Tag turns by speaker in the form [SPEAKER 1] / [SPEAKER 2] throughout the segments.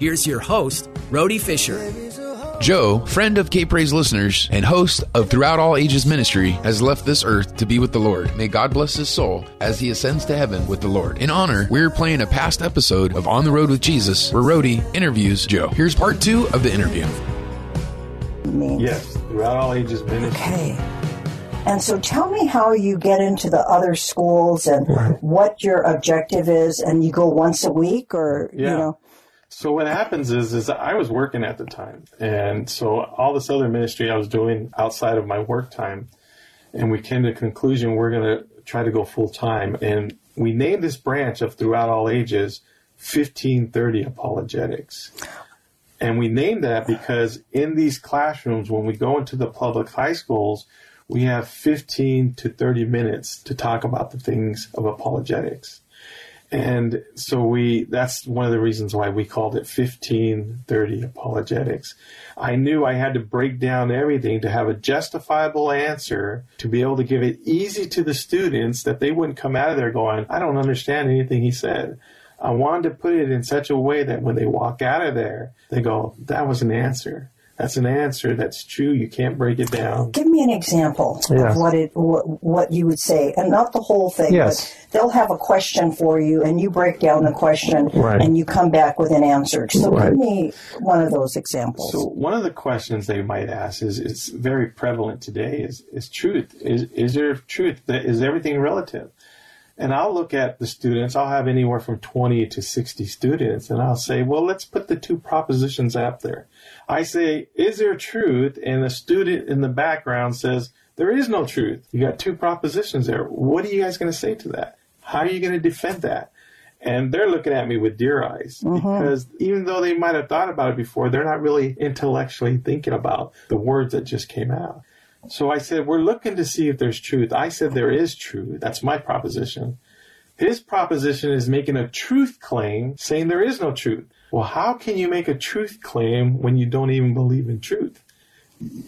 [SPEAKER 1] here's your host, Rhody Fisher.
[SPEAKER 2] Joe, friend of K Praise listeners and host of Throughout All Ages Ministry, has left this earth to be with the Lord. May God bless his soul as he ascends to heaven with the Lord. In honor, we're playing a past episode of On the Rhode with Jesus where Rhody interviews Joe. Here's part two of the interview.
[SPEAKER 3] Yes, Throughout All Ages Ministry.
[SPEAKER 4] Okay. And so tell me how you get into the other schools and what your objective is and you go once a week or
[SPEAKER 3] Yeah.
[SPEAKER 4] you know
[SPEAKER 3] So what happens is, is I was working at the time, and so all this other ministry I was doing outside of my work time, and we came to the conclusion we're going to try to go full time, and we named this branch of throughout all ages, fifteen thirty apologetics, and we named that because in these classrooms when we go into the public high schools. We have 15 to 30 minutes to talk about the things of apologetics. And so we, that's one of the reasons why we called it 1530 apologetics. I knew I had to break down everything to have a justifiable answer to be able to give it easy to the students that they wouldn't come out of there going, I don't understand anything he said. I wanted to put it in such a way that when they walk out of there, they go, that was an answer. That's an answer. That's true. You can't break it down.
[SPEAKER 4] give me an example
[SPEAKER 3] Yes.
[SPEAKER 4] of what it what, what you would say and not the whole thing
[SPEAKER 3] Yes.
[SPEAKER 4] but they'll have a question for you and you break down the question
[SPEAKER 3] Right.
[SPEAKER 4] and you come back with an answer. So
[SPEAKER 3] Right.
[SPEAKER 4] give me one of those examples.
[SPEAKER 3] So one of the questions they might ask is it's very prevalent today is is truth. Is is there truth? That is everything relative? And I'll look at the students, I'll have anywhere from 20 to 60 students, and I'll say, well, let's put the two propositions out there. I say, is there truth? And the student in the background says, there is no truth. You got two propositions there. What are you guys going to say to that? How are you going to defend that? And they're looking at me with deer eyes mm-hmm. because even though they might have thought about it before, they're not really intellectually thinking about the words that just came out. So I said, we're looking to see if there's truth. I said, there is truth. That's my proposition. His proposition is making a truth claim saying there is no truth. Well, how can you make a truth claim when you don't even believe in truth?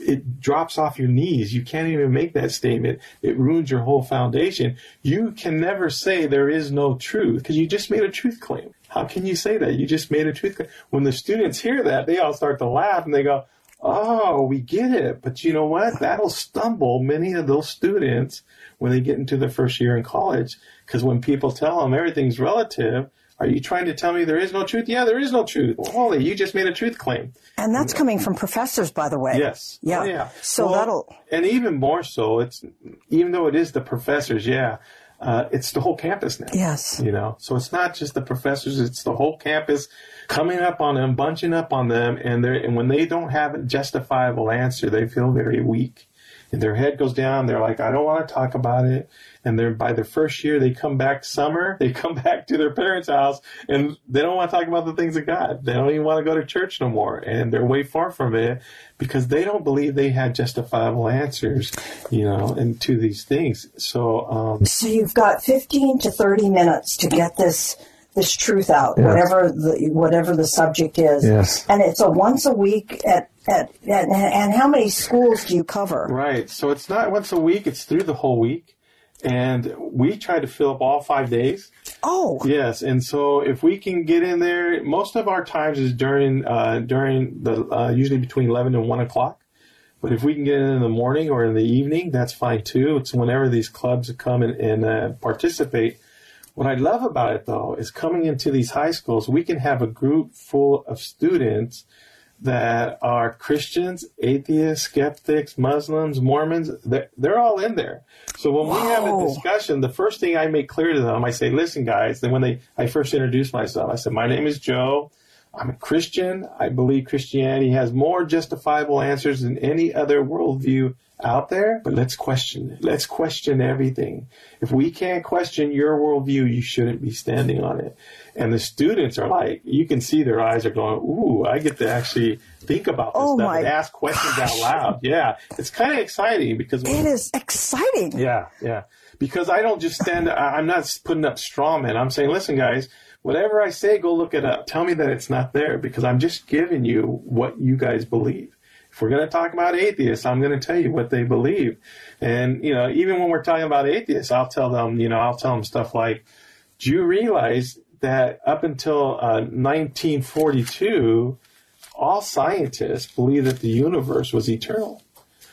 [SPEAKER 3] It drops off your knees. You can't even make that statement. It ruins your whole foundation. You can never say there is no truth because you just made a truth claim. How can you say that? You just made a truth claim. When the students hear that, they all start to laugh and they go, Oh, we get it. But you know what? That'll stumble many of those students when they get into their first year in college. Because when people tell them everything's relative, are you trying to tell me there is no truth? Yeah, there is no truth. Well, holy, you just made a truth claim.
[SPEAKER 4] and that's coming from professors by the way.
[SPEAKER 3] Yes.
[SPEAKER 4] Yeah.
[SPEAKER 3] Oh, yeah.
[SPEAKER 4] So
[SPEAKER 3] Well,
[SPEAKER 4] that'll
[SPEAKER 3] and even more so, it's even though it is the professors, yeah, uh, it's the whole campus now.
[SPEAKER 4] Yes.
[SPEAKER 3] You know, so it's not just the professors; it's the whole campus coming up on them, bunching up on them, and they're and when they don't have a justifiable answer, they feel very weak. And their head goes down. They're like, I don't want to talk about it. And they're by the first year, they come back summer. They come back to their parents' house, and they don't want to talk about the things of God. They don't even want to go to church no more, and they're way far from it because they don't believe they had justifiable answers, you know, and to these things. So, um,
[SPEAKER 4] So you've got 15 to 30 minutes to get this this truth out, whatever the whatever the subject is.
[SPEAKER 3] Yes.
[SPEAKER 4] And it's a once a week at at, at and how many schools do you cover?
[SPEAKER 3] Right. So it's not once a week, it's through the whole week. And we try to fill up all five days.
[SPEAKER 4] Oh,
[SPEAKER 3] Yes, and so if we can get in there, most of our times is during uh, during the uh, usually between eleven and one o'clock. But if we can get in in the morning or in the evening, that's fine too. It's whenever these clubs come and, and uh, participate. What I love about it though is coming into these high schools, we can have a group full of students that are Christians, atheists, skeptics, Muslims, Mormons. They're, they're all in there. So when Whoa. we have a discussion, the first thing I make clear to them, I say, listen, guys, then when they, I first introduce myself, I said, my name is Joe. I'm a Christian. I believe Christianity has more justifiable answers than any other worldview out there, but let's question it. Let's question everything. If we can't question your worldview, you shouldn't be standing on it. And the students are like, you can see their eyes are going, ooh, I get to actually think about this oh stuff and ask questions gosh. out loud. Yeah. It's kind of exciting because.
[SPEAKER 4] It is exciting.
[SPEAKER 3] Yeah. Yeah. Because I don't just stand, I'm not putting up straw men. I'm saying, listen, guys, whatever I say, go look it up. Tell me that it's not there because I'm just giving you what you guys believe. If we're going to talk about atheists, I'm going to tell you what they believe. And, you know, even when we're talking about atheists, I'll tell them, you know, I'll tell them stuff like, do you realize that up until uh, 1942, all scientists believe that the universe was eternal.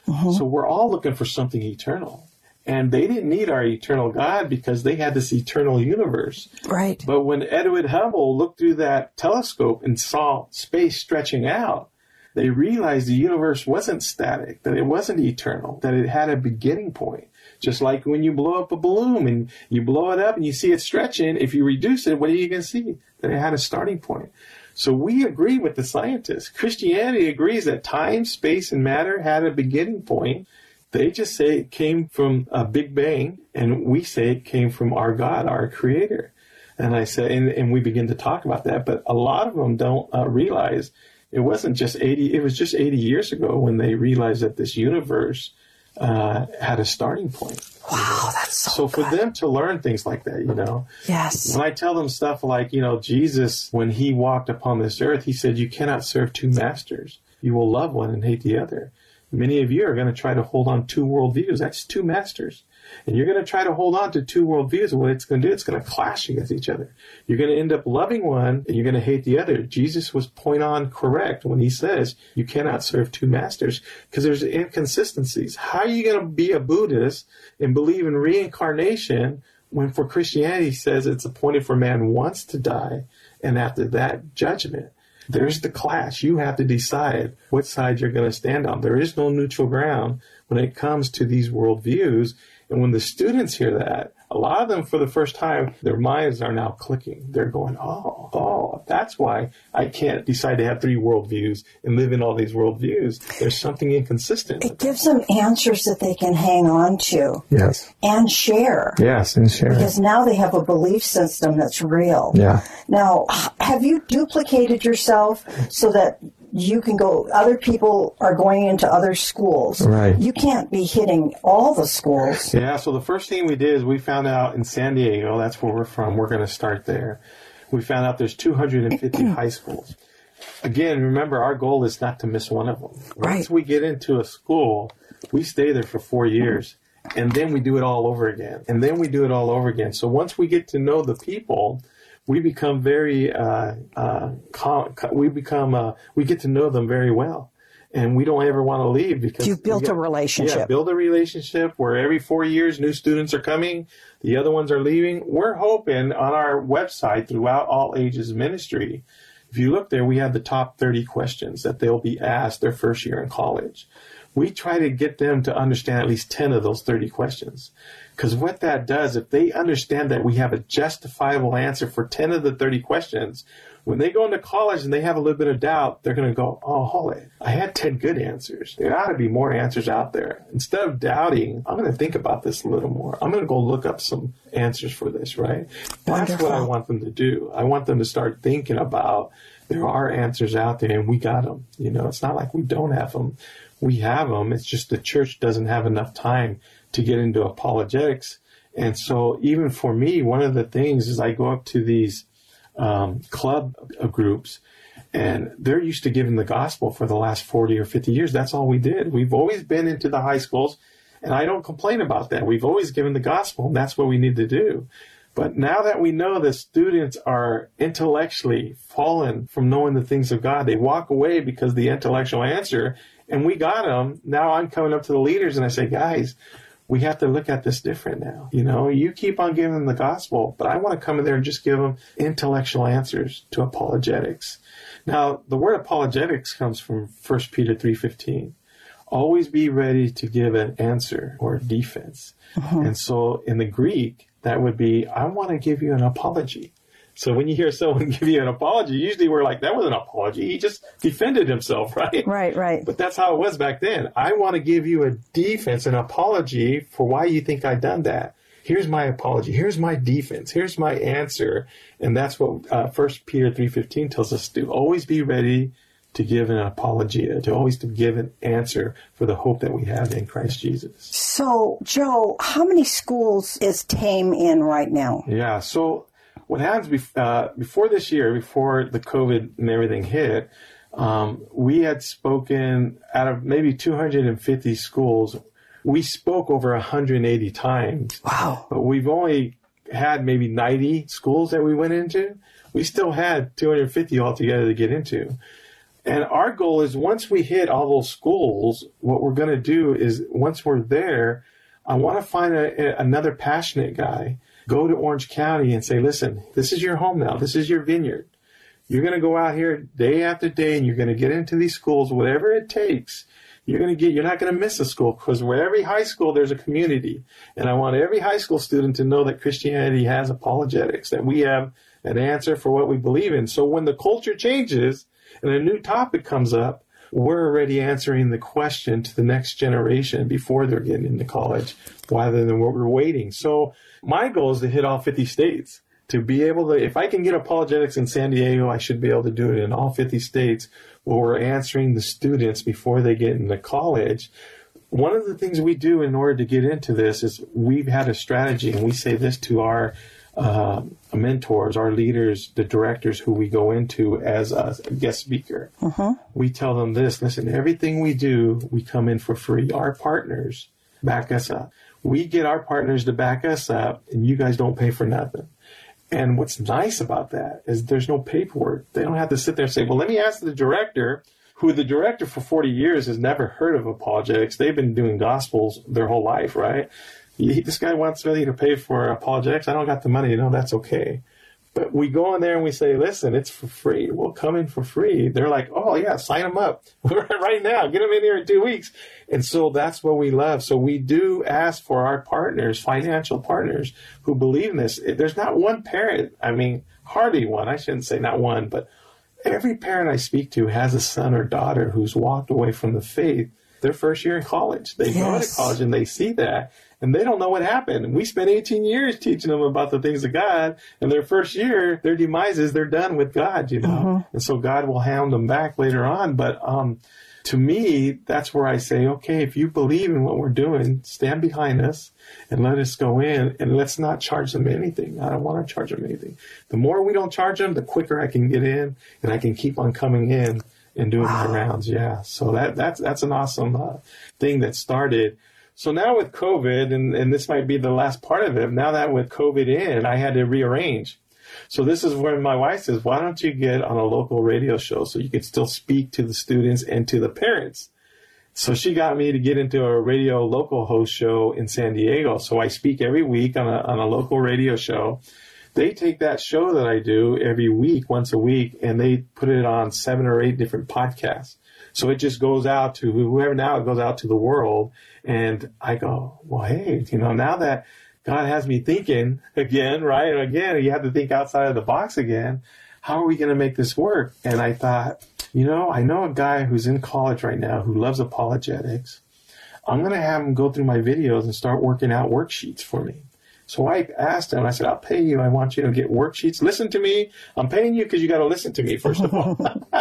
[SPEAKER 3] Uh-huh. So we're all looking for something eternal. And they didn't need our eternal God because they had this eternal universe.
[SPEAKER 4] Right.
[SPEAKER 3] But when Edwin Hubble looked through that telescope and saw space stretching out, they realized the universe wasn't static, that it wasn't eternal, that it had a beginning point. Just like when you blow up a balloon and you blow it up and you see it stretching, if you reduce it, what are you going to see? That it had a starting point. So we agree with the scientists. Christianity agrees that time, space, and matter had a beginning point. They just say it came from a big bang, and we say it came from our God, our creator. And I say, and, and we begin to talk about that, but a lot of them don't uh, realize it wasn't just 80, it was just 80 years ago when they realized that this universe uh, had a starting point.
[SPEAKER 4] Wow, that's so.
[SPEAKER 3] So for them to learn things like that, you know.
[SPEAKER 4] Yes.
[SPEAKER 3] When I tell them stuff like, you know, Jesus, when he walked upon this earth, he said, "You cannot serve two masters. You will love one and hate the other." Many of you are going to try to hold on two worldviews. That's two masters. And you're going to try to hold on to two worldviews. And what it's going to do, it's going to clash against each other. You're going to end up loving one and you're going to hate the other. Jesus was point on correct when he says you cannot serve two masters because there's inconsistencies. How are you going to be a Buddhist and believe in reincarnation when for Christianity says it's appointed for man once to die and after that judgment? There's the clash. You have to decide what side you're going to stand on. There is no neutral ground when it comes to these worldviews. And when the students hear that, a lot of them for the first time, their minds are now clicking. They're going, oh, oh, that's why I can't decide to have three worldviews and live in all these worldviews. There's something inconsistent.
[SPEAKER 4] It gives them answers that they can hang on to.
[SPEAKER 3] Yes.
[SPEAKER 4] And share.
[SPEAKER 3] Yes, and share.
[SPEAKER 4] Because now they have a belief system that's real.
[SPEAKER 3] Yeah.
[SPEAKER 4] Now, have you duplicated yourself so that you can go other people are going into other schools.
[SPEAKER 3] Right.
[SPEAKER 4] You can't be hitting all the schools.
[SPEAKER 3] Yeah so the first thing we did is we found out in san diego that's where we're from we're going to start there. We found out there's 250 high schools. Again remember our goal is not to miss one of them. Once
[SPEAKER 4] right.
[SPEAKER 3] we get into a school we stay there for four years and then we do it all over again and then we do it all over again. So once we get to know the people we become very uh, uh, we become uh, we get to know them very well and we don't ever want to leave because
[SPEAKER 4] you've built
[SPEAKER 3] get,
[SPEAKER 4] a relationship.
[SPEAKER 3] Yeah, build a relationship where every four years new students are coming, the other ones are leaving. We're hoping on our website throughout all ages ministry. If you look there, we have the top 30 questions that they'll be asked their first year in college. We try to get them to understand at least 10 of those 30 questions. Because what that does, if they understand that we have a justifiable answer for 10 of the 30 questions, when they go into college and they have a little bit of doubt, they're going to go, oh, holy, I had 10 good answers. There ought to be more answers out there. Instead of doubting, I'm going to think about this a little more. I'm going to go look up some answers for this, right? That's what I want them to do. I want them to start thinking about there are answers out there and we got them. You know, it's not like we don't have them. We have them. It's just the church doesn't have enough time to get into apologetics. And so, even for me, one of the things is I go up to these um, club groups, and they're used to giving the gospel for the last 40 or 50 years. That's all we did. We've always been into the high schools, and I don't complain about that. We've always given the gospel, and that's what we need to do. But now that we know that students are intellectually fallen from knowing the things of God, they walk away because the intellectual answer, and we got them. Now I'm coming up to the leaders and I say, guys, we have to look at this different now. You know, you keep on giving them the gospel, but I want to come in there and just give them intellectual answers to apologetics. Now, the word apologetics comes from 1 Peter 3:15. Always be ready to give an answer or defense. Uh-huh. And so in the Greek, that would be I want to give you an apology. So when you hear someone give you an apology, usually we're like, that was an apology. He just defended himself, right?
[SPEAKER 4] Right, right.
[SPEAKER 3] But that's how it was back then. I want to give you a defense, an apology for why you think I done that. Here's my apology. Here's my defense. Here's my answer. And that's what uh, First Peter 3.15 tells us to. Always be ready to give an apology, to always to give an answer for the hope that we have in Christ Jesus.
[SPEAKER 4] So, Joe, how many schools is TAME in right now?
[SPEAKER 3] Yeah, so what happens uh, before this year, before the COVID and everything hit, um, we had spoken out of maybe 250 schools. We spoke over 180 times.
[SPEAKER 4] Wow.
[SPEAKER 3] But we've only had maybe 90 schools that we went into. We still had 250 altogether to get into. And our goal is once we hit all those schools, what we're going to do is once we're there, I want to find a, a, another passionate guy go to Orange County and say, listen, this is your home now. This is your vineyard. You're going to go out here day after day and you're going to get into these schools, whatever it takes. You're going to get, you're not going to miss a school because where every high school, there's a community. And I want every high school student to know that Christianity has apologetics, that we have an answer for what we believe in. So when the culture changes and a new topic comes up, we're already answering the question to the next generation before they're getting into college rather than what we're waiting. So my goal is to hit all 50 states. To be able to, if I can get apologetics in San Diego, I should be able to do it in all 50 states where we're answering the students before they get into college. One of the things we do in order to get into this is we've had a strategy, and we say this to our uh, mentors, our leaders, the directors who we go into as a guest speaker. Uh-huh. We tell them this listen, everything we do, we come in for free. Our partners back us up we get our partners to back us up and you guys don't pay for nothing. And what's nice about that is there's no paperwork. They don't have to sit there and say, well, let me ask the director, who the director for 40 years has never heard of apologetics. They've been doing gospels their whole life, right? He, this guy wants me to pay for apologetics. I don't got the money. You know, that's okay. But we go in there and we say, listen, it's for free. We'll come in for free. They're like, oh, yeah, sign them up right now. Get them in here in two weeks. And so that's what we love. So we do ask for our partners, financial partners who believe in this. There's not one parent, I mean, hardly one. I shouldn't say not one, but every parent I speak to has a son or daughter who's walked away from the faith their first year in college. They yes. go to college and they see that and they don't know what happened. We spent 18 years teaching them about the things of God, and their first year, their demise is they're done with God, you know, uh-huh. and so God will hound them back later on. But um, to me, that's where I say, okay, if you believe in what we're doing, stand behind us and let us go in, and let's not charge them anything. I don't want to charge them anything. The more we don't charge them, the quicker I can get in, and I can keep on coming in and doing wow. my rounds. Yeah, so that that's that's an awesome uh, thing that started. So now with COVID, and, and this might be the last part of it, now that with COVID in, I had to rearrange. So this is where my wife says, why don't you get on a local radio show so you can still speak to the students and to the parents? So she got me to get into a radio local host show in San Diego. So I speak every week on a, on a local radio show. They take that show that I do every week, once a week, and they put it on seven or eight different podcasts. So it just goes out to whoever now it goes out to the world. And I go, well, hey, you know, now that God has me thinking again, right? again, you have to think outside of the box again. How are we going to make this work? And I thought, you know, I know a guy who's in college right now who loves apologetics. I'm going to have him go through my videos and start working out worksheets for me. So I asked him, I said, I'll pay you. I want you to get worksheets. Listen to me. I'm paying you because you got to listen to me, first of all,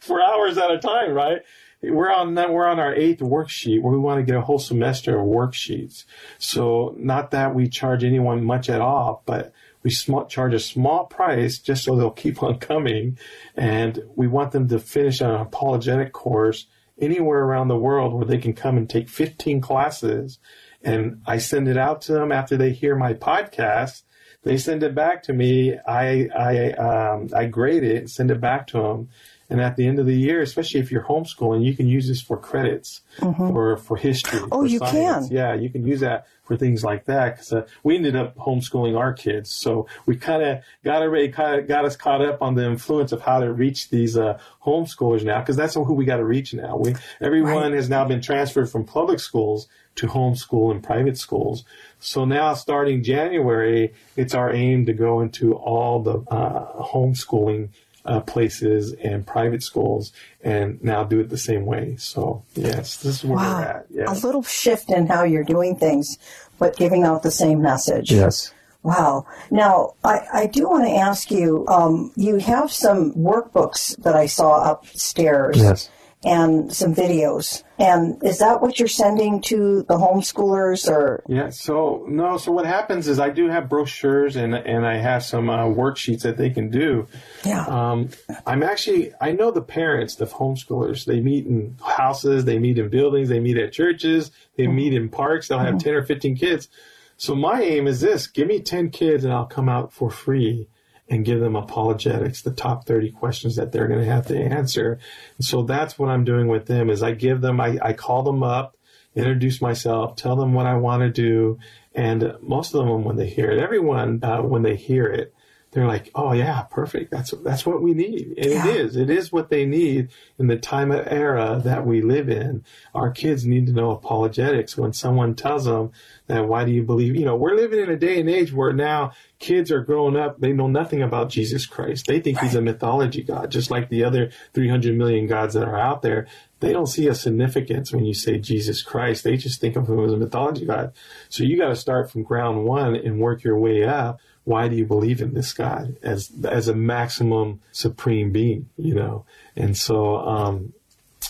[SPEAKER 3] for hours at a time, right? We're on we're on our eighth worksheet we want to get a whole semester of worksheets. So not that we charge anyone much at all, but we small, charge a small price just so they'll keep on coming, and we want them to finish an apologetic course anywhere around the world where they can come and take 15 classes and I send it out to them after they hear my podcast. They send it back to me. I I um, I grade it and send it back to them, And at the end of the year, especially if you're homeschooling, you can use this for credits or for history.
[SPEAKER 4] Mm-hmm. Oh,
[SPEAKER 3] for
[SPEAKER 4] you
[SPEAKER 3] science.
[SPEAKER 4] can?
[SPEAKER 3] Yeah, you can use that for things like that. Because uh, we ended up homeschooling our kids, so we kind of got already kind of got us caught up on the influence of how to reach these uh, homeschoolers now. Because that's who we got to reach now. We everyone has now been transferred from public schools to homeschool and private schools. So now, starting January, it's our aim to go into all the uh, homeschooling uh, places and private schools, and now do it the same way. So yes, this is where we're at. Yes.
[SPEAKER 4] A little shift in how you're doing things, but giving out the same message.
[SPEAKER 3] Yes.
[SPEAKER 4] Wow. Now, I, I do want to ask you um, you have some workbooks that I saw upstairs.
[SPEAKER 3] Yes.
[SPEAKER 4] And some videos. And is that what you're sending to the homeschoolers or?
[SPEAKER 3] Yeah. So no. So what happens is I do have brochures and and I have some uh, worksheets that they can do.
[SPEAKER 4] Yeah.
[SPEAKER 3] Um, I'm actually I know the parents, the homeschoolers. They meet in houses, they meet in buildings, they meet at churches, they meet in parks. They'll have ten or fifteen kids. So my aim is this: give me ten kids, and I'll come out for free and give them apologetics, the top 30 questions that they're going to have to answer. And so that's what I'm doing with them is I give them, I, I call them up, introduce myself, tell them what I want to do. And most of them, when they hear it, everyone, uh, when they hear it, they're like, "Oh yeah, perfect. That's that's what we need." And
[SPEAKER 4] Yeah.
[SPEAKER 3] it is. It is what they need in the time of era that we live in. Our kids need to know apologetics. When someone tells them that, "Why do you believe?" You know, we're living in a day and age where now kids are growing up. They know nothing about Jesus Christ. They think he's a mythology god, just like the other 300 million gods that are out there. They don't see a significance when you say Jesus Christ. They just think of him as a mythology god. So you got to start from ground one and work your way up why do you believe in this God as as a maximum supreme being? You know, and so um,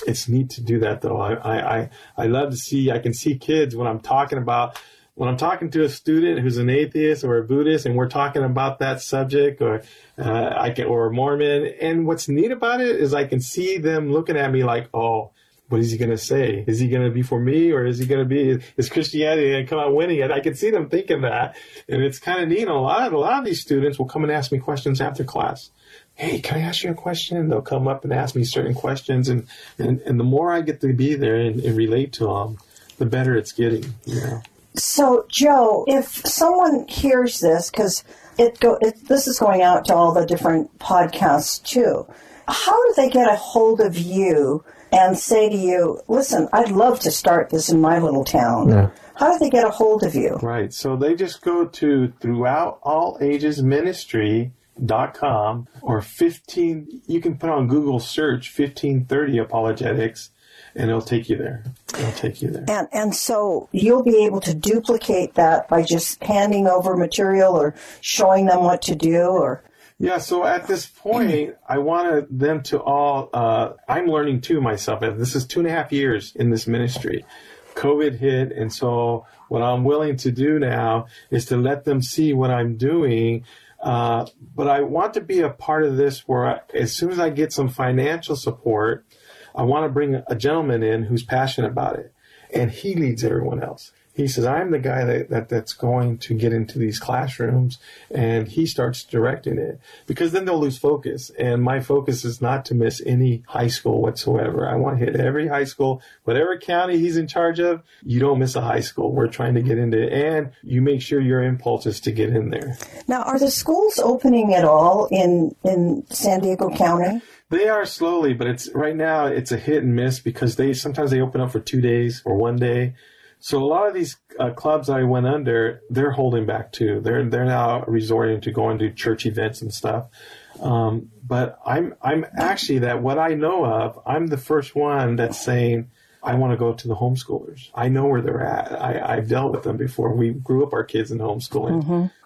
[SPEAKER 3] it's neat to do that though. I, I I love to see. I can see kids when I'm talking about when I'm talking to a student who's an atheist or a Buddhist, and we're talking about that subject, or uh, I can or a Mormon. And what's neat about it is I can see them looking at me like, oh what is he going to say? Is he going to be for me or is he going to be, is Christianity going to come out winning? And I can see them thinking that. And it's kind of neat. A lot, a lot of these students will come and ask me questions after class. Hey, can I ask you a question? They'll come up and ask me certain questions. And, and, and the more I get to be there and, and relate to them, the better it's getting, you know.
[SPEAKER 4] So, Joe, if someone hears this, because it go, it, this is going out to all the different podcasts too, how do they get a hold of you and say to you, listen, I'd love to start this in my little town?
[SPEAKER 3] Yeah.
[SPEAKER 4] How do they get a hold of you?
[SPEAKER 3] Right. So they just go to throughout all ages ministry.com or 15, you can put on Google search 1530 apologetics and it'll take you there. It'll take you there.
[SPEAKER 4] And, and so you'll be able to duplicate that by just handing over material or showing them what to do or
[SPEAKER 3] Yeah, so at this point, I wanted them to all. Uh, I'm learning too myself. This is two and a half years in this ministry. COVID hit, and so what I'm willing to do now is to let them see what I'm doing. Uh, but I want to be a part of this where, I, as soon as I get some financial support, I want to bring a gentleman in who's passionate about it, and he leads everyone else. He says, I'm the guy that, that that's going to get into these classrooms and he starts directing it because then they'll lose focus. And my focus is not to miss any high school whatsoever. I want to hit every high school, whatever county he's in charge of, you don't miss a high school. We're trying to get into it and you make sure your impulse is to get in there.
[SPEAKER 4] Now, are the schools opening at all in in San Diego County?
[SPEAKER 3] They are slowly, but it's right now it's a hit and miss because they sometimes they open up for two days or one day. So a lot of these uh, clubs I went under, they're holding back too. They're they're now resorting to going to church events and stuff. Um, but I'm I'm actually that what I know of, I'm the first one that's saying I want to go to the homeschoolers. I know where they're at. I, I've dealt with them before. We grew up our kids in homeschooling.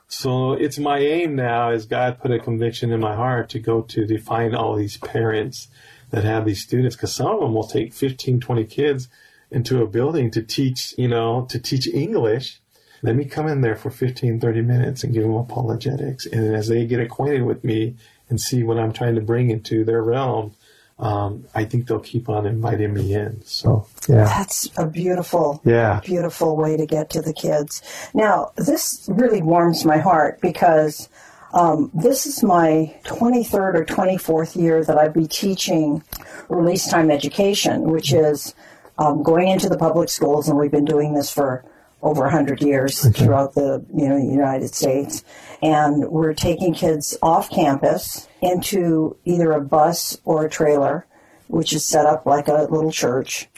[SPEAKER 3] So it's my aim now as God put a conviction in my heart to go to define all these parents that have these students because some of them will take 15, 20 kids into a building to teach, you know, to teach English. Let me come in there for 15, 30 minutes and give them apologetics. And as they get acquainted with me and see what I'm trying to bring into their realm, um, I think they'll keep on inviting me in. So, yeah.
[SPEAKER 4] That's a beautiful,
[SPEAKER 3] Yeah.
[SPEAKER 4] beautiful way to get to the kids. Now, this really warms my heart because Um, this is my 23rd or 24th year that I'd be teaching release time education, which is um, going into the public schools, and we've been doing this for over 100 years okay. throughout the you know United States. And we're taking kids off campus into either a bus or a trailer, which is set up like a little church,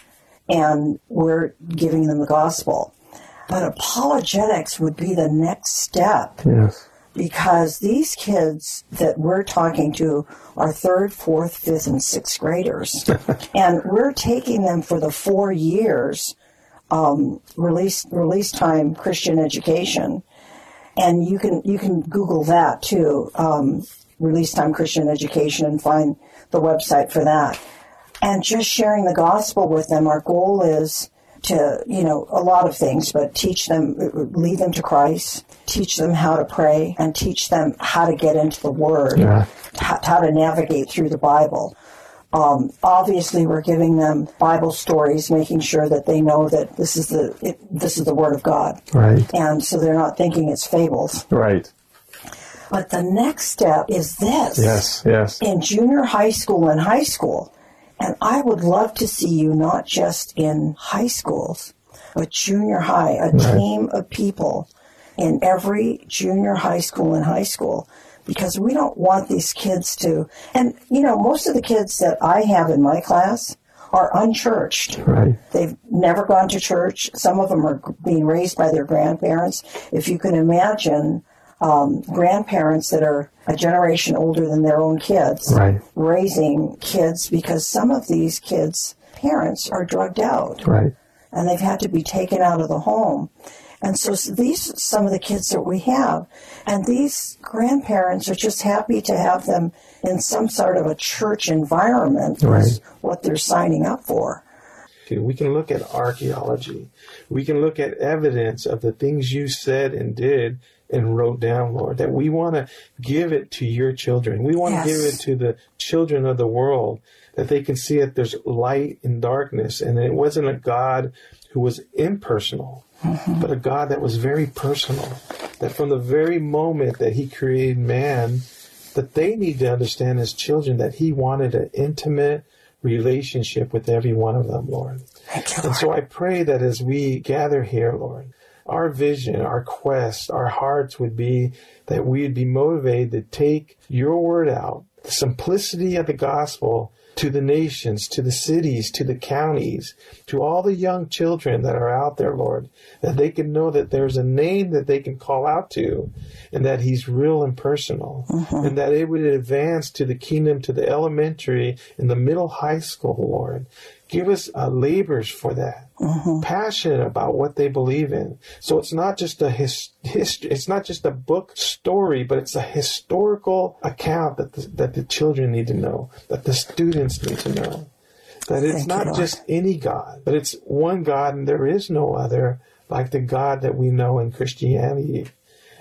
[SPEAKER 4] and we're giving them the gospel. But apologetics would be the next step.
[SPEAKER 3] Yes
[SPEAKER 4] because these kids that we're talking to are third, fourth, fifth, and sixth graders. and we're taking them for the four years um, release release time Christian education, and you can you can Google that too, um, release time Christian education, and find the website for that. And just sharing the gospel with them. Our goal is to you know a lot of things, but teach them, lead them to Christ, teach them how to pray, and teach them how to get into the Word, yeah. how to navigate through the Bible. Um, obviously, we're giving them Bible stories, making sure that they know that this is the it, this is the Word of God,
[SPEAKER 3] right?
[SPEAKER 4] And so they're not thinking it's fables,
[SPEAKER 3] right?
[SPEAKER 4] But the next step is this.
[SPEAKER 3] Yes, yes.
[SPEAKER 4] In junior high school and high school, and I would love to see you not just in high schools, but junior high, a right. team of people in every junior high school and high school because we don't want these kids to. And, you know, most of the kids that I have in my class are unchurched.
[SPEAKER 3] Right.
[SPEAKER 4] They've never gone to church. Some of them are being raised by their grandparents. If you can imagine um, grandparents that are a generation older than their own kids
[SPEAKER 3] right.
[SPEAKER 4] raising kids because some of these kids' parents are drugged out.
[SPEAKER 3] Right.
[SPEAKER 4] And they've had to be taken out of the home. And so these are some of the kids that we have. And these grandparents are just happy to have them in some sort of a church environment, right. is what they're signing up for.
[SPEAKER 3] We can look at archaeology. We can look at evidence of the things you said and did and wrote down, Lord, that we want to give it to your children. We want yes. to give it to the children of the world that they can see that there's light in darkness and that it wasn't a God who was impersonal, mm-hmm. but a God that was very personal. That from the very moment that He created man, that they need to understand as children that He wanted an intimate relationship with every one of them, Lord.
[SPEAKER 4] You, Lord.
[SPEAKER 3] And so I pray that as we gather here, Lord, our vision, our quest, our hearts would be that we'd be motivated to take your word out, the simplicity of the gospel, to the nations, to the cities, to the counties, to all the young children that are out there, Lord, that they can know that there's a name that they can call out to and that He's real and personal, mm-hmm. and that it would advance to the kingdom, to the elementary and the middle high school, Lord. Give us uh, labors for that, mm-hmm. passionate about what they believe in. So it's not just a his, history, it's not just a book story, but it's a historical account that the, that the children need to know, that the students need to know. That it's Thank not just any God, but it's one God and there is no other like the God that we know in Christianity.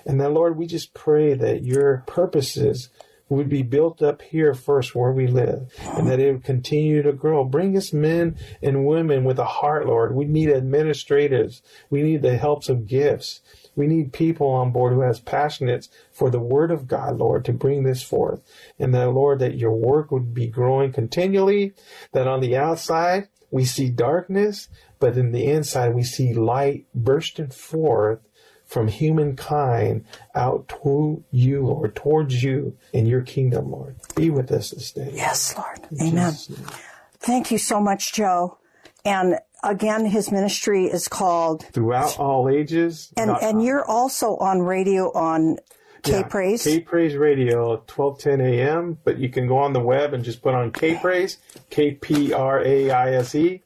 [SPEAKER 3] And then, Lord, we just pray that your purposes would be built up here first where we live and that it would continue to grow. Bring us men and women with a heart, Lord. We need administrators. We need the helps of gifts. We need people on board who has passionates for the word of God, Lord, to bring this forth. And that, Lord, that your work would be growing continually, that on the outside we see darkness, but in the inside we see light bursting forth from humankind out to you, Lord, towards you in your kingdom, Lord. Be with us this day.
[SPEAKER 4] Yes, Lord. In Amen. Thank you so much, Joe. And again, his ministry is called
[SPEAKER 3] Throughout All Ages.
[SPEAKER 4] And and you're also on radio on K Praise.
[SPEAKER 3] K Praise Radio, twelve ten a.m. But you can go on the web and just put on K Praise, K P R A I S E,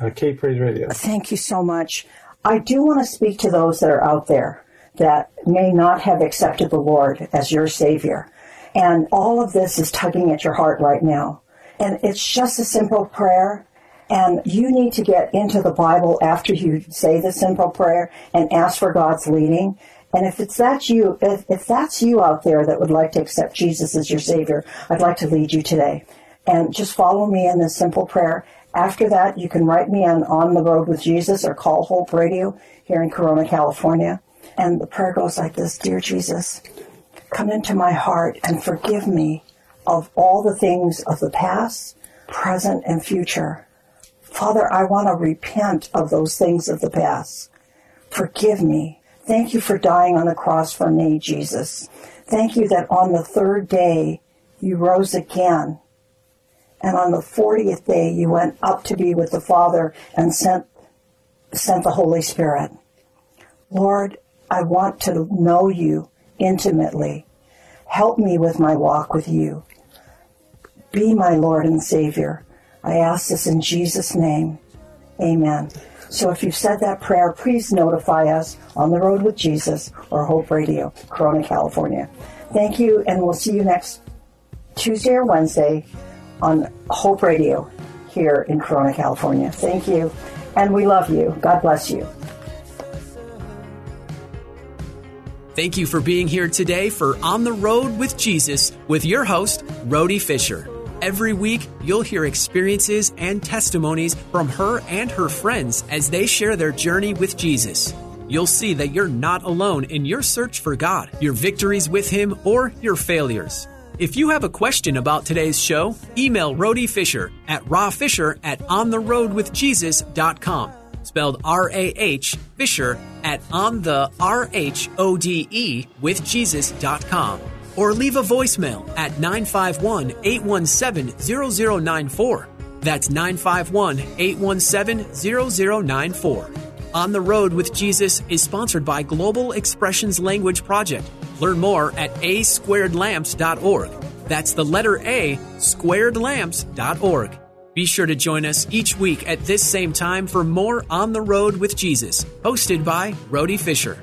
[SPEAKER 3] uh, K Praise Radio.
[SPEAKER 4] Thank you so much. I do want to speak to those that are out there that may not have accepted the Lord as your Savior. And all of this is tugging at your heart right now. And it's just a simple prayer. And you need to get into the Bible after you say the simple prayer and ask for God's leading. And if it's that you, if, if that's you out there that would like to accept Jesus as your Savior, I'd like to lead you today. And just follow me in this simple prayer after that, you can write me on On the Rhode with Jesus or call Hope Radio here in Corona, California. And the prayer goes like this Dear Jesus, come into my heart and forgive me of all the things of the past, present, and future. Father, I want to repent of those things of the past. Forgive me. Thank you for dying on the cross for me, Jesus. Thank you that on the third day you rose again. And on the 40th day you went up to be with the Father and sent, sent the Holy Spirit. Lord, I want to know you intimately. Help me with my walk with you. Be my Lord and Savior. I ask this in Jesus' name. Amen. So if you've said that prayer, please notify us on the road with Jesus or Hope Radio, Corona, California. Thank you, and we'll see you next Tuesday or Wednesday on Hope Radio here in Corona, California. Thank you, and we love you. God bless you.
[SPEAKER 1] Thank you for being here today for On the Rhode with Jesus with your host, Rhody Fisher. Every week, you'll hear experiences and testimonies from her and her friends as they share their journey with Jesus. You'll see that you're not alone in your search for God, your victories with Him, or your failures. If you have a question about today's show, email Rhody Fisher at rawfisher at ontherhodewithjesus.com spelled R A H Fisher at on the R H O D E with Jesus.com. Or leave a voicemail at 951 817 0094. That's 951 817 0094. On the Rhode with Jesus is sponsored by Global Expressions Language Project. Learn more at a squared lamps.org. That's the letter A, squaredlamps.org. Be sure to join us each week at this same time for more On the Rhode with Jesus, hosted by Rhody Fisher.